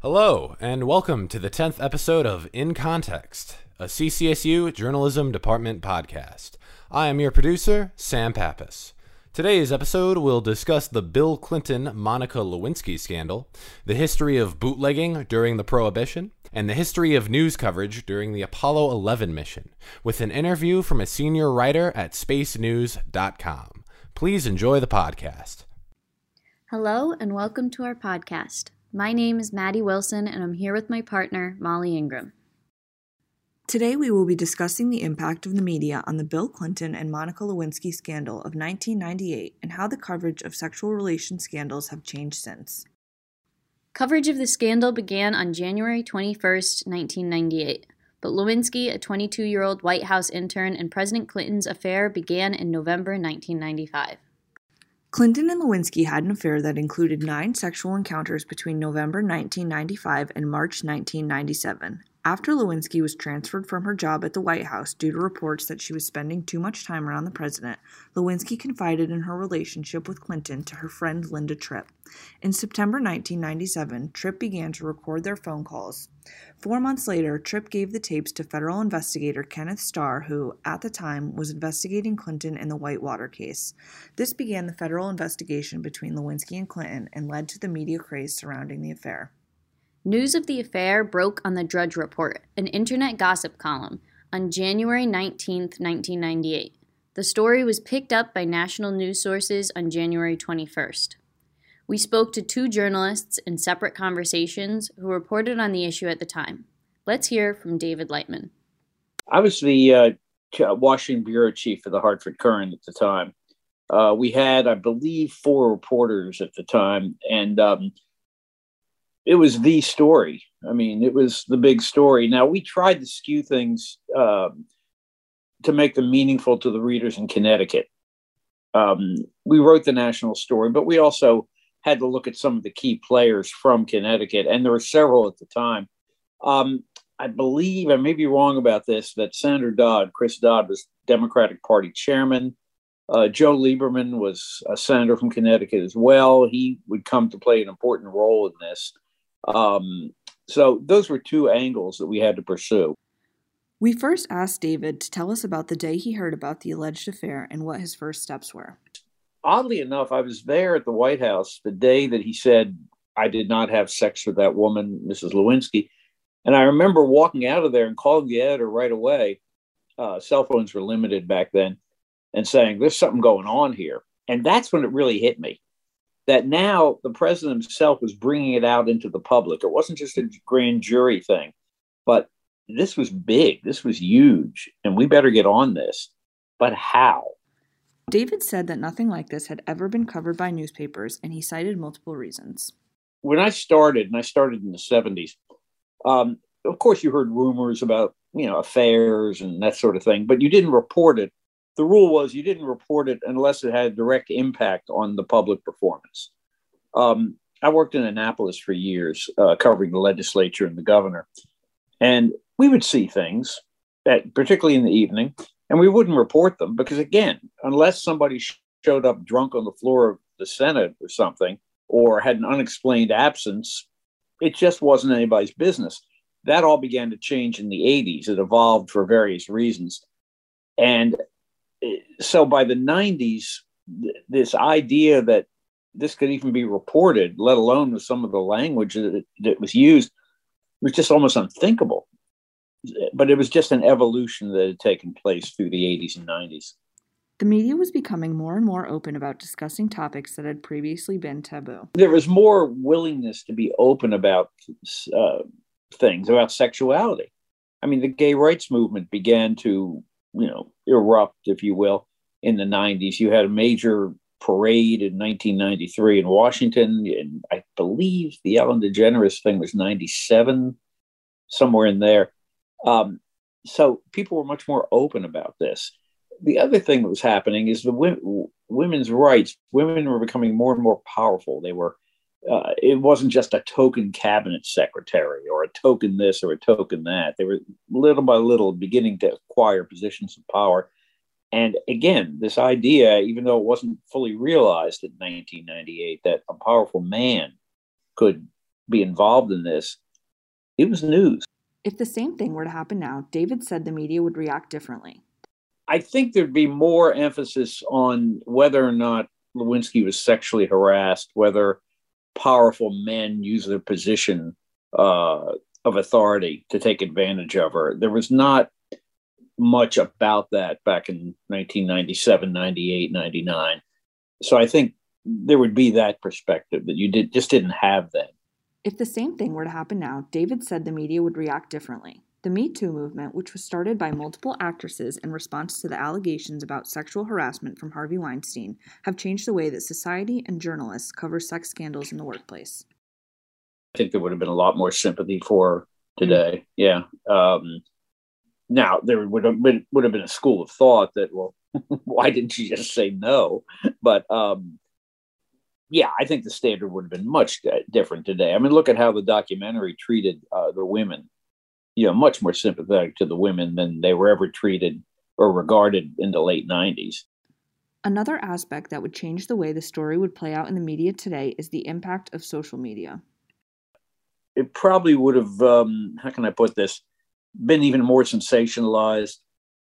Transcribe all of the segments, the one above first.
Hello, and welcome to the 10th episode of In Context, a CCSU Journalism Department podcast. I am your producer, Sam Pappas. Today's episode will discuss the Bill Clinton Monica Lewinsky scandal, the history of bootlegging during the Prohibition, and the history of news coverage during the Apollo 11 mission, with an interview from a senior writer at spacenews.com. Please enjoy the podcast. Hello, and welcome to our podcast. My name is Maddie Wilson, and I'm here with my partner, Molly Ingram. Today, we will be discussing the impact of the media on the Bill Clinton and Monica Lewinsky scandal of 1998 and how the coverage of sexual relations scandals have changed since. Coverage of the scandal began on January 21, 1998, but Lewinsky, a 22 year old White House intern, and President Clinton's affair began in November 1995. Clinton and Lewinsky had an affair that included nine sexual encounters between November 1995 and March 1997. After Lewinsky was transferred from her job at the White House due to reports that she was spending too much time around the president, Lewinsky confided in her relationship with Clinton to her friend Linda Tripp. In September 1997, Tripp began to record their phone calls. Four months later, Tripp gave the tapes to federal investigator Kenneth Starr, who, at the time, was investigating Clinton in the Whitewater case. This began the federal investigation between Lewinsky and Clinton and led to the media craze surrounding the affair. News of the affair broke on the Drudge Report, an internet gossip column, on January 19, 1998. The story was picked up by national news sources on January 21st. We spoke to two journalists in separate conversations who reported on the issue at the time. Let's hear from David Lightman. I was the uh, Washington bureau chief for the Hartford Courant at the time. Uh, we had, I believe, four reporters at the time, and um, it was the story. I mean, it was the big story. Now we tried to skew things um, to make them meaningful to the readers in Connecticut. Um, we wrote the national story, but we also had to look at some of the key players from Connecticut, and there were several at the time. Um, I believe, I may be wrong about this, that Senator Dodd, Chris Dodd, was Democratic Party chairman. Uh, Joe Lieberman was a senator from Connecticut as well. He would come to play an important role in this. Um, so those were two angles that we had to pursue. We first asked David to tell us about the day he heard about the alleged affair and what his first steps were. Oddly enough, I was there at the White House the day that he said, I did not have sex with that woman, Mrs. Lewinsky. And I remember walking out of there and calling the editor right away. Uh, cell phones were limited back then and saying, There's something going on here. And that's when it really hit me that now the president himself was bringing it out into the public. It wasn't just a grand jury thing, but this was big. This was huge, and we better get on this. But how? David said that nothing like this had ever been covered by newspapers, and he cited multiple reasons. When I started, and I started in the 70s, um, of course, you heard rumors about you know affairs and that sort of thing, but you didn't report it the rule was you didn't report it unless it had a direct impact on the public performance. Um, I worked in Annapolis for years, uh, covering the legislature and the governor, and we would see things, at, particularly in the evening, and we wouldn't report them because, again, unless somebody sh- showed up drunk on the floor of the Senate or something, or had an unexplained absence, it just wasn't anybody's business. That all began to change in the 80s. It evolved for various reasons. And so by the 90s, th- this idea that this could even be reported, let alone with some of the language that, that was used, was just almost unthinkable. But it was just an evolution that had taken place through the 80s and 90s. The media was becoming more and more open about discussing topics that had previously been taboo. There was more willingness to be open about uh, things, about sexuality. I mean, the gay rights movement began to you know erupt, if you will, in the 90s. You had a major parade in 1993 in Washington, and I believe the Ellen DeGeneres thing was 97, somewhere in there. Um, so people were much more open about this. The other thing that was happening is the women's rights. Women were becoming more and more powerful. They were uh, it wasn't just a token cabinet secretary or a token this or a token that. They were little by little beginning to acquire positions of power. And again, this idea, even though it wasn't fully realized in 1998, that a powerful man could be involved in this, it was news. If the same thing were to happen now, David said the media would react differently. I think there'd be more emphasis on whether or not Lewinsky was sexually harassed, whether powerful men use their position uh, of authority to take advantage of her. There was not much about that back in 1997, 98, 99. So I think there would be that perspective that you did just didn't have then. If the same thing were to happen now, David said the media would react differently. The Me Too movement, which was started by multiple actresses in response to the allegations about sexual harassment from Harvey Weinstein, have changed the way that society and journalists cover sex scandals in the workplace. I think there would have been a lot more sympathy for today. Yeah. Um, now there would have been would have been a school of thought that well, why didn't you just say no? But um, yeah, I think the standard would have been much different today. I mean, look at how the documentary treated uh, the women. You know, much more sympathetic to the women than they were ever treated or regarded in the late '90s. Another aspect that would change the way the story would play out in the media today is the impact of social media. It probably would have, um, how can I put this, been even more sensationalized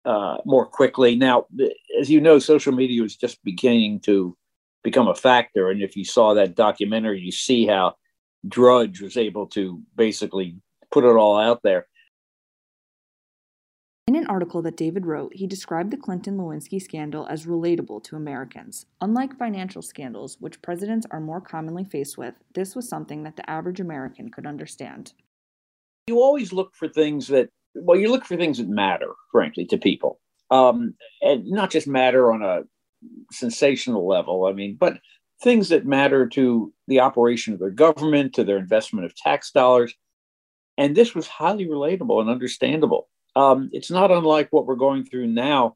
uh, more quickly. Now, as you know, social media was just beginning to become a factor. And if you saw that documentary, you see how Drudge was able to basically put it all out there. In an article that David wrote, he described the Clinton Lewinsky scandal as relatable to Americans. Unlike financial scandals, which presidents are more commonly faced with, this was something that the average American could understand. You always look for things that, well, you look for things that matter, frankly, to people. Um, and not just matter on a sensational level. I mean, but things that matter to the operation of their government, to their investment of tax dollars. And this was highly relatable and understandable. Um, it's not unlike what we're going through now.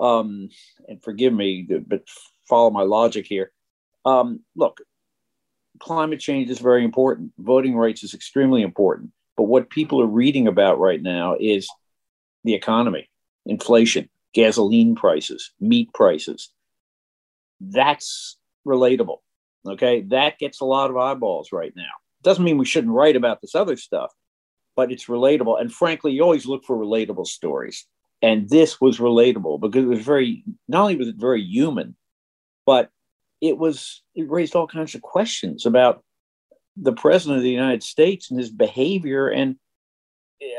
Um, and forgive me, but follow my logic here. Um, look, climate change is very important. Voting rights is extremely important. But what people are reading about right now is the economy, inflation, gasoline prices, meat prices, that's relatable. Okay. That gets a lot of eyeballs right now. Doesn't mean we shouldn't write about this other stuff, but it's relatable. And frankly, you always look for relatable stories. And this was relatable because it was very, not only was it very human, but it was, it raised all kinds of questions about the president of the United States and his behavior and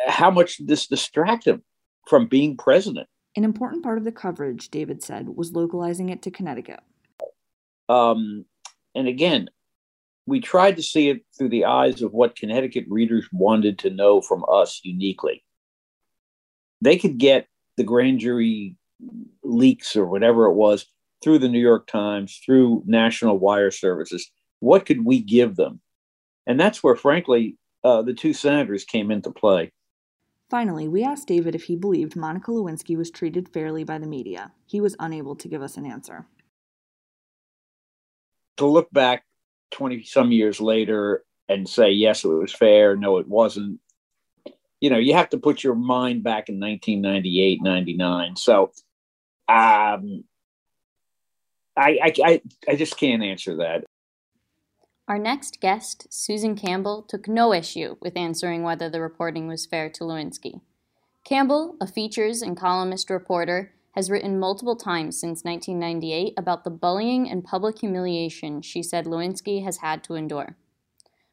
how much this distracted him from being president. An important part of the coverage, David said, was localizing it to Connecticut. Um, and again, we tried to see it through the eyes of what Connecticut readers wanted to know from us uniquely. They could get the grand jury leaks or whatever it was through the New York Times, through national wire services. What could we give them? And that's where, frankly, uh, the two senators came into play. Finally, we asked David if he believed Monica Lewinsky was treated fairly by the media. He was unable to give us an answer to look back 20 some years later and say, yes, it was fair, no, it wasn't, you know, you have to put your mind back in 1998, 99. So um, I, I, I just can't answer that. Our next guest, Susan Campbell, took no issue with answering whether the reporting was fair to Lewinsky. Campbell, a features and columnist reporter, has written multiple times since 1998 about the bullying and public humiliation she said Lewinsky has had to endure.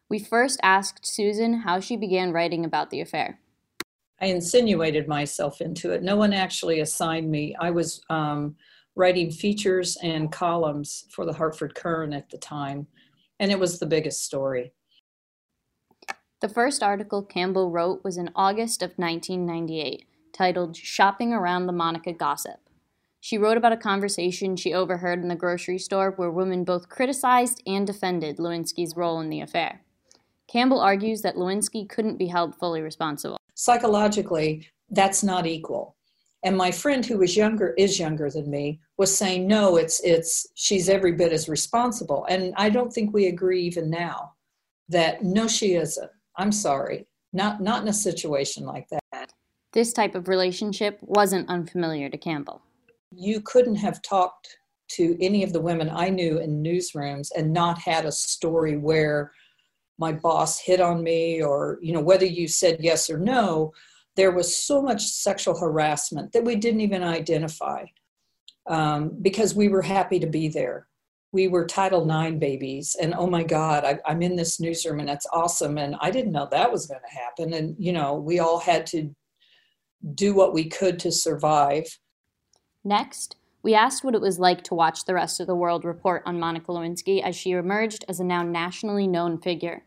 We first asked Susan how she began writing about the affair. I insinuated myself into it. No one actually assigned me. I was um, writing features and columns for the Hartford Courant at the time, and it was the biggest story. The first article Campbell wrote was in August of 1998 titled Shopping Around the Monica Gossip. She wrote about a conversation she overheard in the grocery store where women both criticized and defended Lewinsky's role in the affair. Campbell argues that Lewinsky couldn't be held fully responsible. Psychologically, that's not equal. And my friend who was younger is younger than me was saying no it's it's she's every bit as responsible and I don't think we agree even now that no she isn't. I'm sorry. Not not in a situation like that. This type of relationship wasn't unfamiliar to Campbell. You couldn't have talked to any of the women I knew in newsrooms and not had a story where my boss hit on me or you know whether you said yes or no there was so much sexual harassment that we didn't even identify um, because we were happy to be there we were title ix babies and oh my god I, i'm in this newsroom and that's awesome and i didn't know that was going to happen and you know we all had to do what we could to survive Next, we asked what it was like to watch the rest of the world report on Monica Lewinsky as she emerged as a now nationally known figure.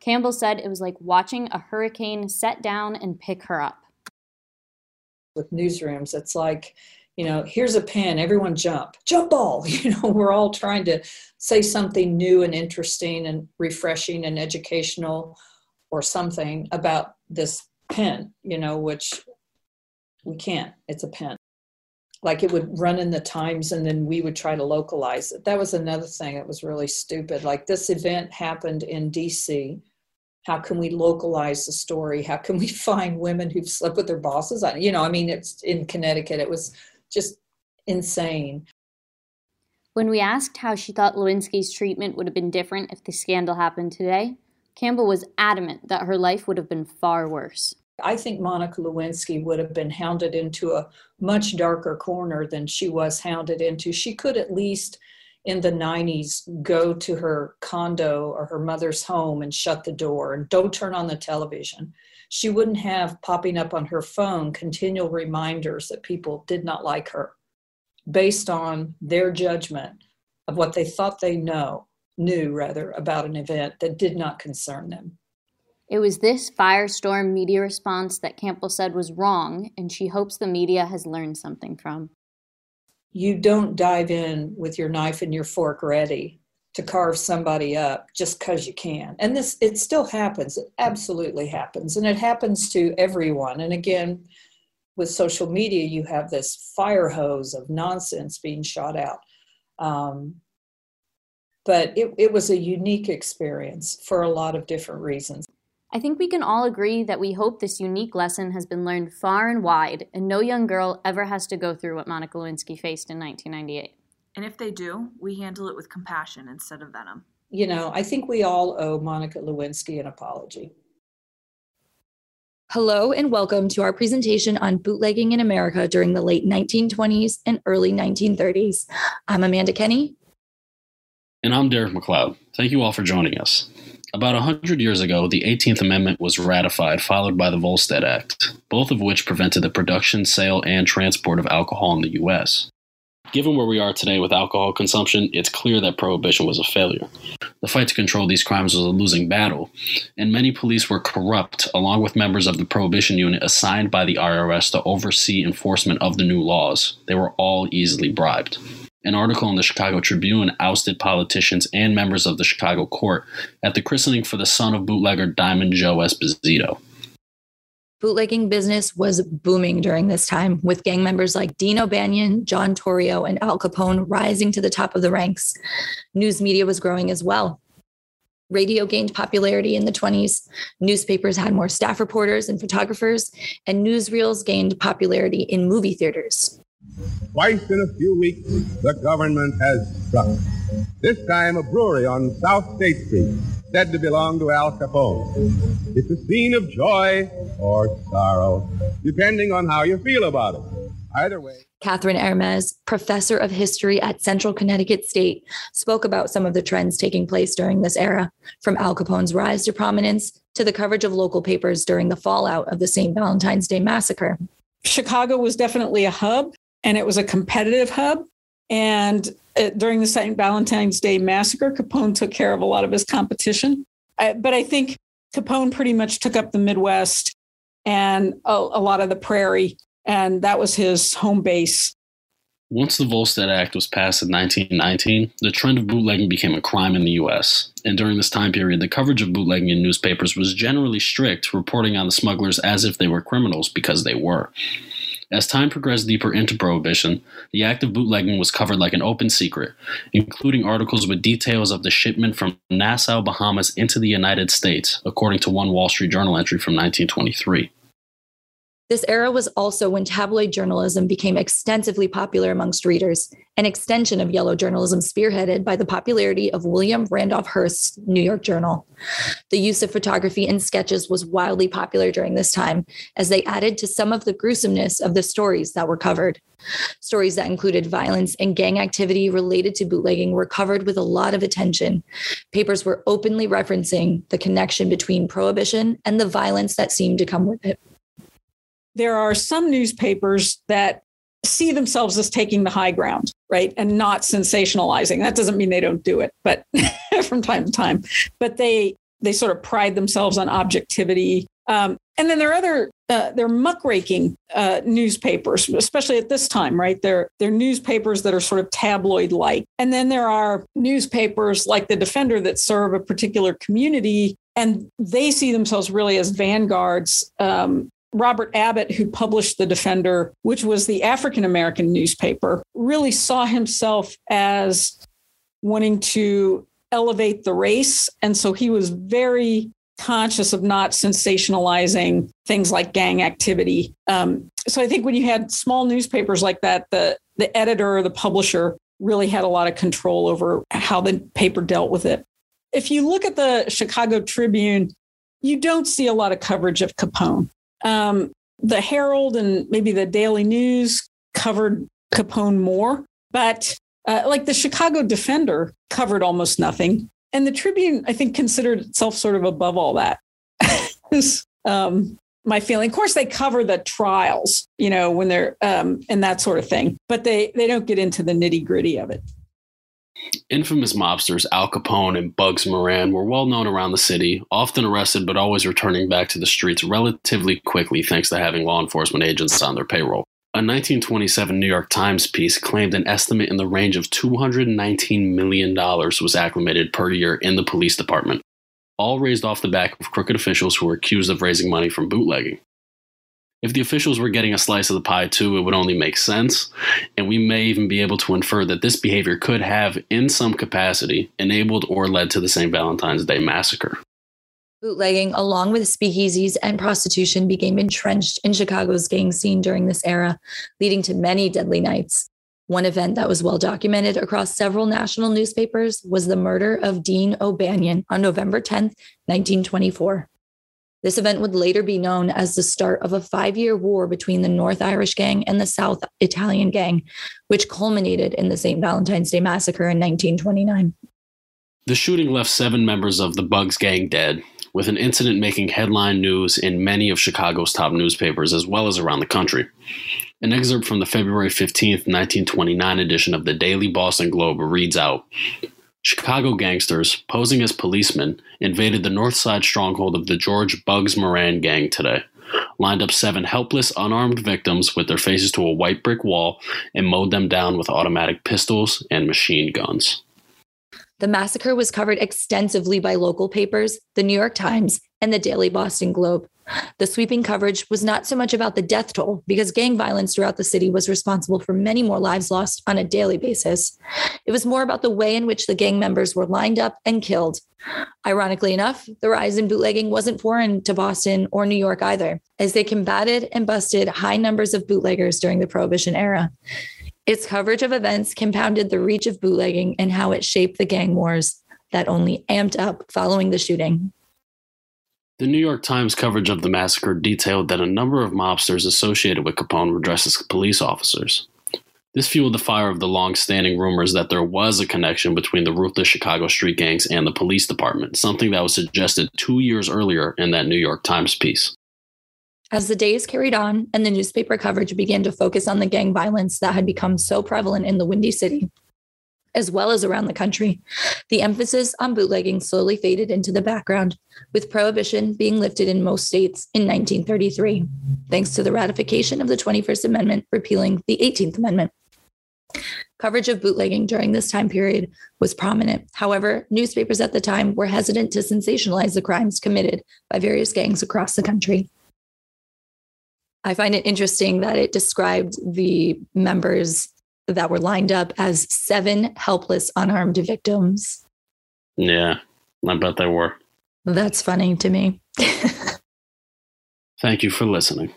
Campbell said it was like watching a hurricane set down and pick her up. with newsrooms it's like you know here's a pen everyone jump jump ball you know we're all trying to say something new and interesting and refreshing and educational or something about this pen you know which we can't it's a pen. Like it would run in the times and then we would try to localize it. That was another thing that was really stupid. Like this event happened in dc how can we localize the story? How can we find women who've slept with their bosses? I, you know i mean it's in connecticut. It was just insane. When we asked how she thought Lewinsky's treatment would have been different if the scandal happened today, Campbell was adamant that her life would have been far worse. I think monica lewinsky would have been hounded into a much darker corner than she was hounded into. She could at least in the 90s go to her condo or her mother's home and shut the door and don't turn on the television. She wouldn't have popping up on her phone continual reminders that people did not like her based on their judgment of what they thought they know knew rather about an event that did not concern them It was this firestorm media response that Campbell said was wrong, and she hopes the media has learned something from. you don't dive in with your knife and your fork ready to carve somebody up just because you can. And this, it still happens. It absolutely happens. And it happens to everyone. And again, with social media, you have this fire hose of nonsense being shot out. Um, but it, it was a unique experience for a lot of different reasons. I think we can all agree that we hope this unique lesson has been learned far and wide, and no young girl ever has to go through what Monica Lewinsky faced in 1998. And if they do, we handle it with compassion instead of venom. You know, I think we all owe Monica Lewinsky an apology. Hello and welcome to our presentation on bootlegging in America during the late 1920s and early 1930s. I'm Amanda Kenny. And I'm Derek McLeod. Thank you all for joining us. About a 100 years ago, the 18th Amendment was ratified, followed by the Volstead Act, both of which prevented the production, sale, and transport of alcohol in the U.S. Given where we are today with alcohol consumption, it's clear that prohibition was a failure. The fight to control these crimes was a losing battle, and many police were corrupt, along with members of the prohibition unit assigned by the IRS to oversee enforcement of the new laws. They were all easily bribed. An article in the Chicago Tribune ousted politicians and members of the Chicago court at the christening for the son of bootlegger Diamond Joe Esposito. Bootlegging business was booming during this time, with gang members like Dean O'Banion, John Torrio, and Al Capone rising to the top of the ranks. News media was growing as well. Radio gained popularity in the 20s. Newspapers had more staff reporters and photographers, and newsreels gained popularity in movie theaters. Twice in a few weeks, the government has struck. This time, a brewery on South State Street, said to belong to Al Capone. It's a scene of joy or sorrow, depending on how you feel about it. Either way. Catherine Hermes, professor of history at Central Connecticut State, spoke about some of the trends taking place during this era, from Al Capone's rise to prominence to the coverage of local papers during the fallout of the St. Valentine's Day massacre. Chicago was definitely a hub and it was a competitive hub. And uh, during the St. Valentine's Day massacre, Capone took care of a lot of his competition. I, but I think Capone pretty much took up the Midwest and a, a lot of the prairie, and that was his home base. Once the Volstead Act was passed in 1919, the trend of bootlegging became a crime in the U.S. And during this time period, the coverage of bootlegging in newspapers was generally strict, reporting on the smugglers as if they were criminals because they were. As time progressed deeper into Prohibition, the act of bootlegging was covered like an open secret, including articles with details of the shipment from Nassau, Bahamas into the United States, according to one Wall Street Journal entry from 1923. This era was also when tabloid journalism became extensively popular amongst readers, an extension of yellow journalism spearheaded by the popularity of William Randolph Hearst's New York Journal. The use of photography and sketches was wildly popular during this time, as they added to some of the gruesomeness of the stories that were covered. Stories that included violence and gang activity related to bootlegging were covered with a lot of attention. Papers were openly referencing the connection between prohibition and the violence that seemed to come with it there are some newspapers that see themselves as taking the high ground, right? And not sensationalizing. That doesn't mean they don't do it, but from time to time. But they they sort of pride themselves on objectivity. Um, and then there are other uh, they're muckraking uh, newspapers, especially at this time, right? They're they're newspapers that are sort of tabloid like, and then there are newspapers like the Defender that serve a particular community, and they see themselves really as vanguards um, Robert Abbott, who published The Defender, which was the African American newspaper, really saw himself as wanting to elevate the race. And so he was very conscious of not sensationalizing things like gang activity. Um, so I think when you had small newspapers like that, the, the editor or the publisher really had a lot of control over how the paper dealt with it. If you look at the Chicago Tribune, you don't see a lot of coverage of Capone. Um, the Herald and maybe the Daily News covered Capone more, but uh, like the Chicago Defender covered almost nothing. And the Tribune, I think, considered itself sort of above all that. um, my feeling. Of course, they cover the trials, you know, when they're um, and that sort of thing, but they they don't get into the nitty gritty of it. Infamous mobsters Al Capone and Bugs Moran were well known around the city, often arrested but always returning back to the streets relatively quickly thanks to having law enforcement agents on their payroll. A 1927 New York Times piece claimed an estimate in the range of $219 million was acclimated per year in the police department, all raised off the back of crooked officials who were accused of raising money from bootlegging. If the officials were getting a slice of the pie too, it would only make sense. And we may even be able to infer that this behavior could have, in some capacity, enabled or led to the St. Valentine's Day massacre. Bootlegging, along with speakeasies and prostitution, became entrenched in Chicago's gang scene during this era, leading to many deadly nights. One event that was well documented across several national newspapers was the murder of Dean O'Banion on November 10, 1924. This event would later be known as the start of a five year war between the North Irish Gang and the South Italian Gang, which culminated in the St. Valentine's Day Massacre in 1929. The shooting left seven members of the Bugs Gang dead, with an incident making headline news in many of Chicago's top newspapers as well as around the country. An excerpt from the February 15, 1929 edition of the Daily Boston Globe reads out Chicago gangsters, posing as policemen, invaded the north side stronghold of the George Bugs Moran gang today, lined up seven helpless, unarmed victims with their faces to a white brick wall, and mowed them down with automatic pistols and machine guns. The massacre was covered extensively by local papers, the New York Times, and the Daily Boston Globe. The sweeping coverage was not so much about the death toll, because gang violence throughout the city was responsible for many more lives lost on a daily basis. It was more about the way in which the gang members were lined up and killed. Ironically enough, the rise in bootlegging wasn't foreign to Boston or New York either, as they combated and busted high numbers of bootleggers during the Prohibition era. Its coverage of events compounded the reach of bootlegging and how it shaped the gang wars that only amped up following the shooting. The New York Times coverage of the massacre detailed that a number of mobsters associated with Capone were dressed as police officers. This fueled the fire of the long standing rumors that there was a connection between the ruthless Chicago street gangs and the police department, something that was suggested two years earlier in that New York Times piece. As the days carried on and the newspaper coverage began to focus on the gang violence that had become so prevalent in the Windy City, as well as around the country, the emphasis on bootlegging slowly faded into the background, with prohibition being lifted in most states in 1933, thanks to the ratification of the 21st Amendment repealing the 18th Amendment. Coverage of bootlegging during this time period was prominent. However, newspapers at the time were hesitant to sensationalize the crimes committed by various gangs across the country. I find it interesting that it described the members that were lined up as seven helpless unarmed victims. Yeah, I bet they were. That's funny to me. Thank you for listening.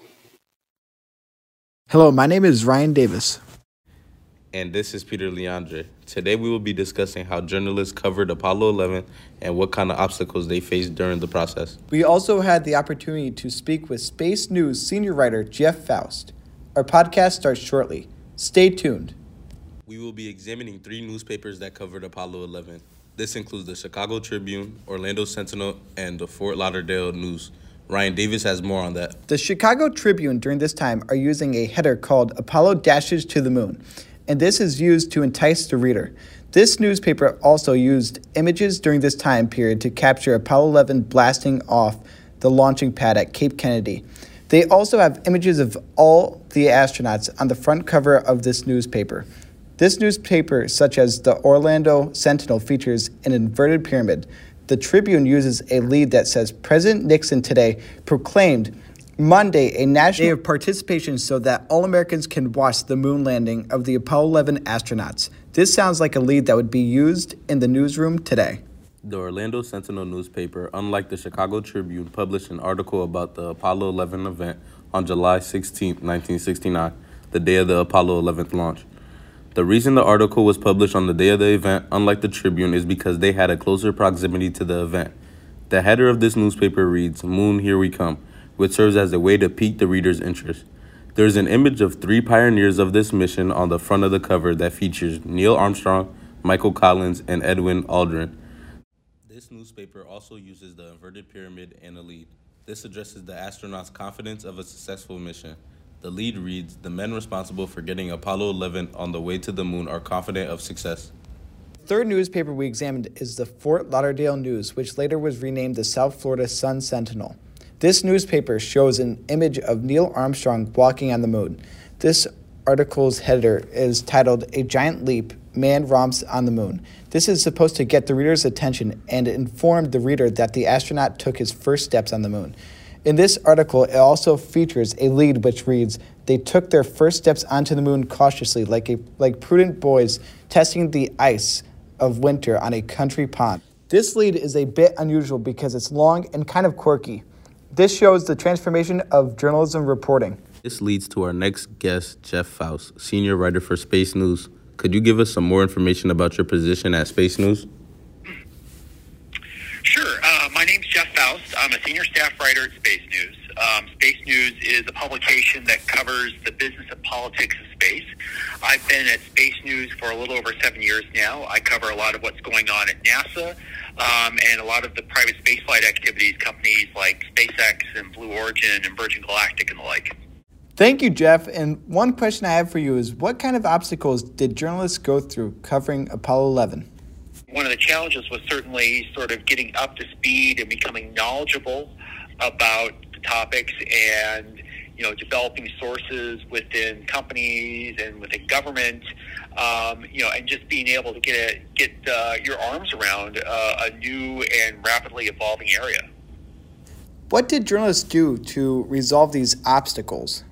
Hello, my name is Ryan Davis. And this is Peter Leandre. Today we will be discussing how journalists covered Apollo 11 and what kind of obstacles they faced during the process. We also had the opportunity to speak with Space News senior writer Jeff Foust. Our podcast starts shortly. Stay tuned. We will be examining three newspapers that covered Apollo 11. This includes the Chicago Tribune, Orlando Sentinel, and the Fort Lauderdale News. Ryan Davis has more on that. The Chicago Tribune during this time are using a header called Apollo Dashes to the Moon, and this is used to entice the reader. This newspaper also used images during this time period to capture Apollo 11 blasting off the launching pad at Cape Kennedy. They also have images of all the astronauts on the front cover of this newspaper. This newspaper, such as the Orlando Sentinel, features an inverted pyramid. The Tribune uses a lead that says President Nixon today proclaimed Monday a national day of participation so that all Americans can watch the moon landing of the Apollo 11 astronauts. This sounds like a lead that would be used in the newsroom today. The Orlando Sentinel newspaper, unlike the Chicago Tribune, published an article about the Apollo 11 event on July 16, 1969, the day of the Apollo 11 launch. The reason the article was published on the day of the event, unlike the Tribune, is because they had a closer proximity to the event. The header of this newspaper reads, Moon, Here We Come, which serves as a way to pique the reader's interest. There is an image of three pioneers of this mission on the front of the cover that features Neil Armstrong, Michael Collins, and Edwin Aldrin. Newspaper also uses the inverted pyramid and a lead. This addresses the astronauts' confidence of a successful mission. The lead reads The men responsible for getting Apollo 11 on the way to the moon are confident of success. The third newspaper we examined is the Fort Lauderdale News, which later was renamed the South Florida Sun Sentinel. This newspaper shows an image of Neil Armstrong walking on the moon. This article's header is titled A Giant Leap Man Romps on the Moon. This is supposed to get the reader's attention and inform the reader that the astronaut took his first steps on the moon. In this article, it also features a lead which reads, They took their first steps onto the moon cautiously, like, a, like prudent boys testing the ice of winter on a country pond. This lead is a bit unusual because it's long and kind of quirky. This shows the transformation of journalism reporting. This leads to our next guest, Jeff Foust, senior writer for Space News. Could you give us some more information about your position at Space News? Sure. Uh, my name's Jeff Foust. I'm a senior staff writer at Space News. Um, space News is a publication that covers the business and politics of space. I've been at Space News for a little over seven years now. I cover a lot of what's going on at NASA um, and a lot of the private spaceflight activities, companies like SpaceX and Blue Origin and Virgin Galactic and the like. Thank you, Jeff. And one question I have for you is what kind of obstacles did journalists go through covering Apollo 11? One of the challenges was certainly sort of getting up to speed and becoming knowledgeable about the topics and you know developing sources within companies and within government um, you know and just being able to get a, get uh, your arms around uh, a new and rapidly evolving area what did journalists do to resolve these obstacles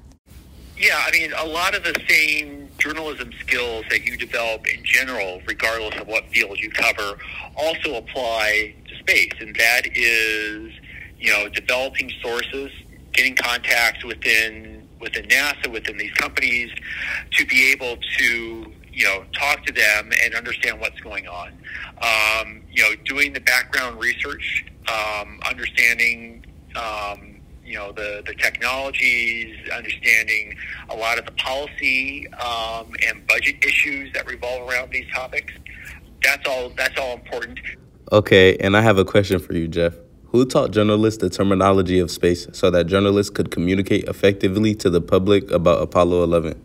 yeah, I mean, a lot of the same journalism skills that you develop in general, regardless of what field you cover, also apply to space. And that is, you know, developing sources, getting contacts within within NASA, within these companies, to be able to you know talk to them and understand what's going on. Um, you know, doing the background research, um, understanding. Um, you know the the technologies, understanding a lot of the policy um, and budget issues that revolve around these topics. That's all. That's all important. Okay, and I have a question for you, Jeff. Who taught journalists the terminology of space so that journalists could communicate effectively to the public about Apollo 11?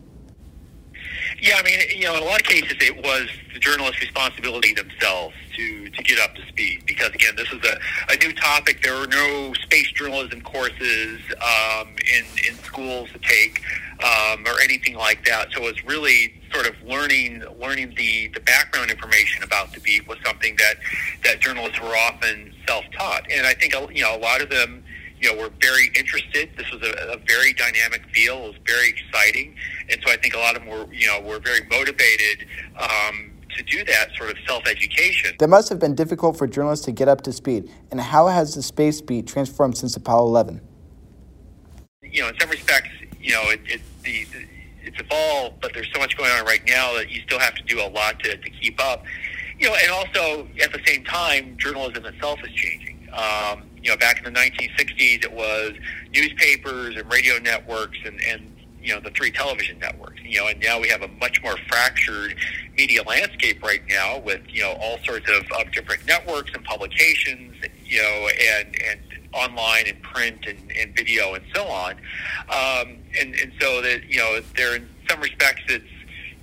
Yeah, I mean, you know, in a lot of cases, it was the journalist's responsibility themselves to, to get up to speed because, again, this is a, a new topic. There are no space journalism courses um, in, in schools to take um, or anything like that. So it's really sort of learning learning the, the background information about the beat was something that, that journalists were often self-taught. And I think, you know, a lot of them – you know, were very interested. This was a, a very dynamic field. It was very exciting, and so I think a lot of them were, you know, were very motivated um, to do that sort of self-education. That must have been difficult for journalists to get up to speed. And how has the space beat transformed since Apollo 11? You know, in some respects, you know, it, it the, the it's evolved, but there's so much going on right now that you still have to do a lot to, to keep up. You know, and also at the same time, journalism itself is changing. Um, you know, back in the 1960s, it was newspapers and radio networks and, and you know the three television networks you know and now we have a much more fractured media landscape right now with you know all sorts of, of different networks and publications you know and and online and print and, and video and so on um, and and so that you know there in some respects it's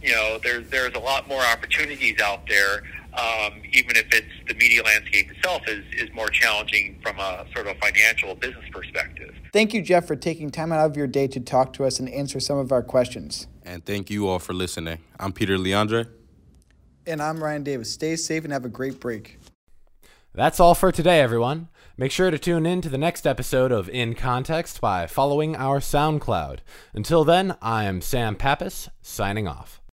you know there there's a lot more opportunities out there um, even if it's the media landscape itself is, is more challenging from a sort of financial business perspective. Thank you, Jeff, for taking time out of your day to talk to us and answer some of our questions. And thank you all for listening. I'm Peter Leandre. And I'm Ryan Davis. Stay safe and have a great break. That's all for today, everyone. Make sure to tune in to the next episode of In Context by following our SoundCloud. Until then, I am Sam Pappas, signing off.